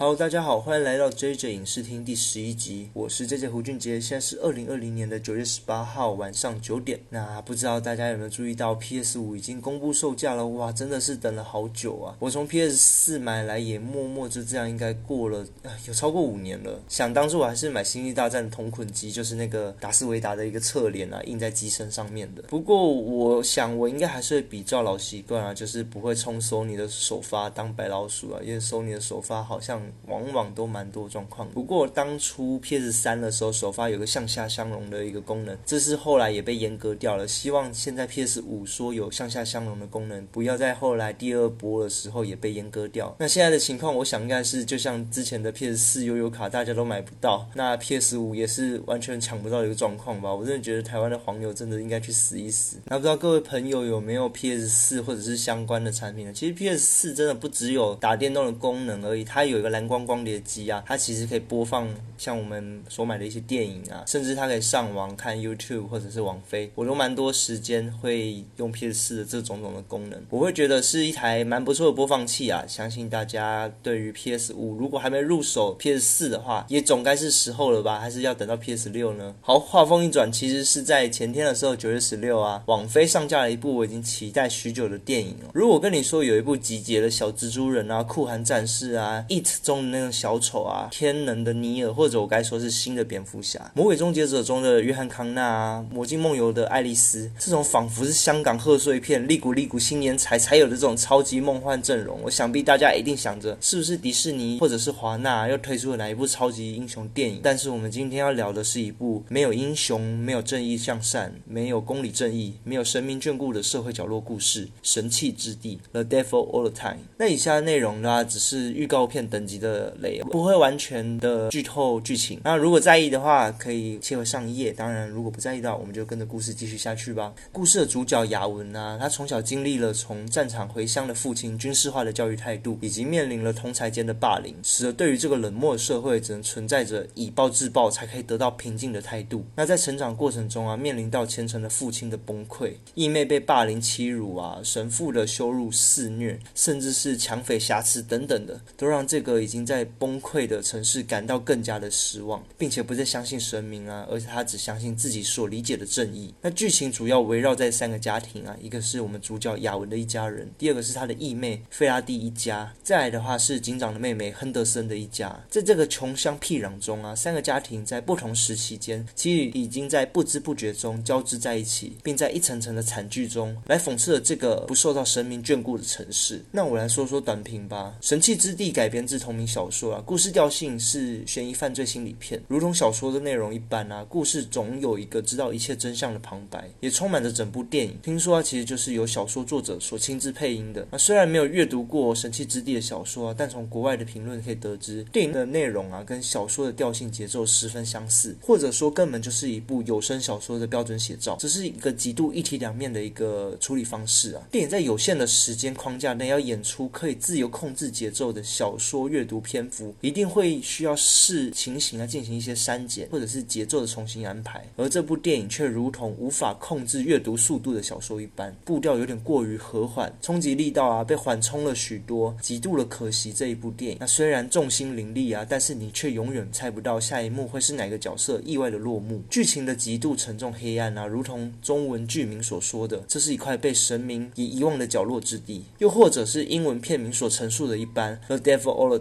好大家好，欢迎来到 JJ 影视厅第十一集，我是 JJ 胡俊杰，现在是二零二零年的九月十八号晚上九点。那不知道大家有没有注意到 PS 五已经公布售价了？哇，真的是等了好久啊！我从 PS 四买来也默默就这样，应该过了有超过五年了。想当初我还是买《星际大战》同捆机，就是那个达斯维达的一个侧脸啊，印在机身上面的。不过我想我应该还是会比较老习惯啊，就是不会冲索你的首发当白老鼠啊，因为索尼的首发好像。往往都蛮多状况。不过当初 PS 三的时候，首发有个向下相容的一个功能，这是后来也被阉割掉了。希望现在 PS 五说有向下相容的功能，不要在后来第二波的时候也被阉割掉。那现在的情况，我想应该是就像之前的 PS 四悠悠卡大家都买不到，那 PS 五也是完全抢不到的一个状况吧。我真的觉得台湾的黄牛真的应该去死一死。那不知道各位朋友有没有 PS 四或者是相关的产品呢？其实 PS 四真的不只有打电动的功能而已，它有一个蓝光光碟机啊，它其实可以播放像我们所买的一些电影啊，甚至它可以上网看 YouTube 或者是网飞。我都蛮多时间会用 PS4 的这种种的功能，我会觉得是一台蛮不错的播放器啊。相信大家对于 PS5 如果还没入手 PS4 的话，也总该是时候了吧？还是要等到 PS6 呢？好，话锋一转，其实是在前天的时候，九月十六啊，网飞上架了一部我已经期待许久的电影哦。如果跟你说有一部集结了小蜘蛛人啊、酷寒战士啊、It 中的那种小丑啊、天能的尼尔，或者我该说是新的蝙蝠侠、魔鬼终结者中的约翰康纳啊、魔镜梦游的爱丽丝，这种仿佛是香港贺岁片利古利古新年才才有的这种超级梦幻阵容，我想必大家一定想着是不是迪士尼或者是华纳又推出了哪一部超级英雄电影？但是我们今天要聊的是一部没有英雄、没有正义向善、没有公理正义、没有神明眷顾的社会角落故事——神器之地 （The Devil All the Time）。那以下内容呢，只是预告片等级的雷。不会完全的剧透剧情。那如果在意的话，可以切回上一页。当然，如果不在意的话，我们就跟着故事继续下去吧。故事的主角雅文啊，他从小经历了从战场回乡的父亲军事化的教育态度，以及面临了同才间的霸凌，使得对于这个冷漠的社会，只能存在着以暴制暴才可以得到平静的态度。那在成长过程中啊，面临到虔诚的父亲的崩溃，义妹被霸凌欺辱啊，神父的羞辱肆虐，甚至是抢匪瑕疵等等的，都让这个已经在崩。溃的城市感到更加的失望，并且不再相信神明啊，而且他只相信自己所理解的正义。那剧情主要围绕在三个家庭啊，一个是我们主角雅文的一家人，第二个是他的义妹费拉蒂一家，再来的话是警长的妹妹亨德森的一家。在这个穷乡僻壤中啊，三个家庭在不同时期间，其实已经在不知不觉中交织在一起，并在一层层的惨剧中来讽刺了这个不受到神明眷顾的城市。那我来说说短评吧，《神器之地》改编自同同名小说啊。故事调性是悬疑犯罪心理片，如同小说的内容一般啊。故事总有一个知道一切真相的旁白，也充满着整部电影。听说啊，其实就是由小说作者所亲自配音的。那虽然没有阅读过《神奇之地》的小说啊，但从国外的评论可以得知，电影的内容啊跟小说的调性节奏十分相似，或者说根本就是一部有声小说的标准写照。这是一个极度一体两面的一个处理方式啊。电影在有限的时间框架内要演出可以自由控制节奏的小说阅读篇幅。一定会需要视情形来进行一些删减，或者是节奏的重新安排。而这部电影却如同无法控制阅读速度的小说一般，步调有点过于和缓，冲击力道啊被缓冲了许多，极度的可惜。这一部电影，那虽然众星林立啊，但是你却永远猜不到下一幕会是哪个角色意外的落幕。剧情的极度沉重黑暗啊，如同中文剧名所说的，这是一块被神明已遗忘的角落之地，又或者是英文片名所陈述的一般，The Devil All the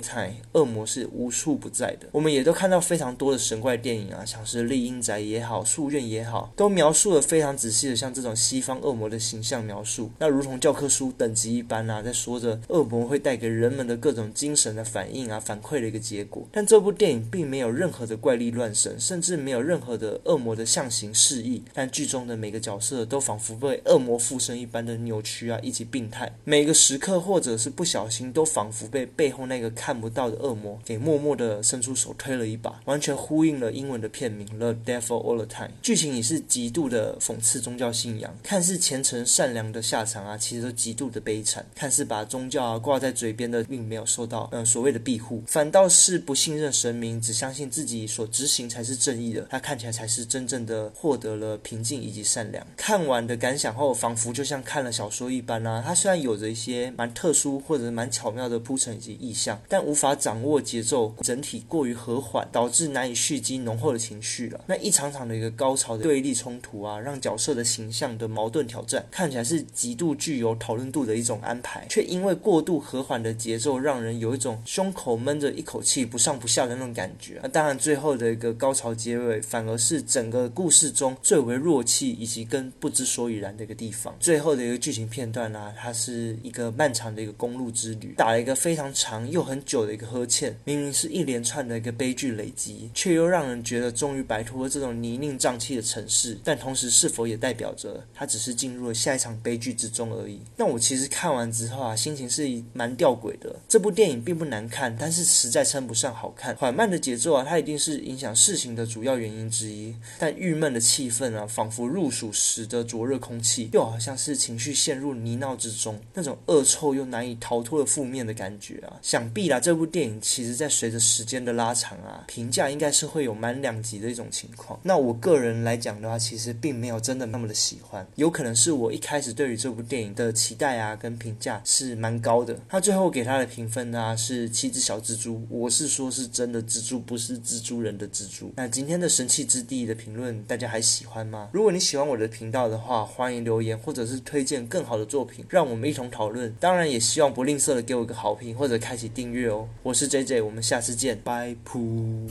恶魔。是无处不在的。我们也都看到非常多的神怪电影啊，像是《丽婴宅》也好，《夙愿》也好，都描述了非常仔细的像这种西方恶魔的形象描述，那如同教科书等级一般啊，在说着恶魔会带给人们的各种精神的反应啊，反馈的一个结果。但这部电影并没有任何的怪力乱神，甚至没有任何的恶魔的象形示意。但剧中的每个角色都仿佛被恶魔附身一般的扭曲啊，以及病态。每个时刻或者是不小心，都仿佛被背后那个看不到的恶魔。给默默的伸出手推了一把，完全呼应了英文的片名《The Devil All the Time》。剧情也是极度的讽刺宗教信仰，看似虔诚善良的下场啊，其实都极度的悲惨。看似把宗教啊挂在嘴边的，并没有受到嗯所谓的庇护，反倒是不信任神明，只相信自己所执行才是正义的。他看起来才是真正的获得了平静以及善良。看完的感想后，仿佛就像看了小说一般啊。他虽然有着一些蛮特殊或者蛮巧妙的铺陈以及意象，但无法掌握节奏，整体过于和缓，导致难以蓄积浓厚的情绪了。那一场场的一个高潮的对立冲突啊，让角色的形象的矛盾挑战看起来是极度具有讨论度的一种安排，却因为过度和缓的节奏，让人有一种胸口闷着一口气不上不下的那种感觉。那当然，最后的一个高潮结尾，反而是整个故事中最为弱气以及跟不知所以然的一个地方。最后的一个剧情片段呢，它是一个漫长的一个公路之旅，打了一个非常长又很久的一个呵欠。明明是一连串的一个悲剧累积，却又让人觉得终于摆脱了这种泥泞瘴气的城市。但同时，是否也代表着他只是进入了下一场悲剧之中而已？那我其实看完之后啊，心情是蛮吊诡的。这部电影并不难看，但是实在称不上好看。缓慢的节奏啊，它一定是影响事情的主要原因之一。但郁闷的气氛啊，仿佛入暑时的灼热空气，又好像是情绪陷入泥淖之中，那种恶臭又难以逃脱的负面的感觉啊。想必啦，这这部电影其实在随着时间的拉长啊，评价应该是会有满两集的一种情况。那我个人来讲的话，其实并没有真的那么的喜欢，有可能是我一开始对于这部电影的期待啊跟评价是蛮高的。他最后给他的评分呢是七只小蜘蛛，我是说是真的蜘蛛，不是蜘蛛人的蜘蛛。那今天的神器之地的评论，大家还喜欢吗？如果你喜欢我的频道的话，欢迎留言或者是推荐更好的作品，让我们一同讨论。当然也希望不吝啬的给我一个好评或者开启订阅哦。我是 J J，我们下次见，拜噗。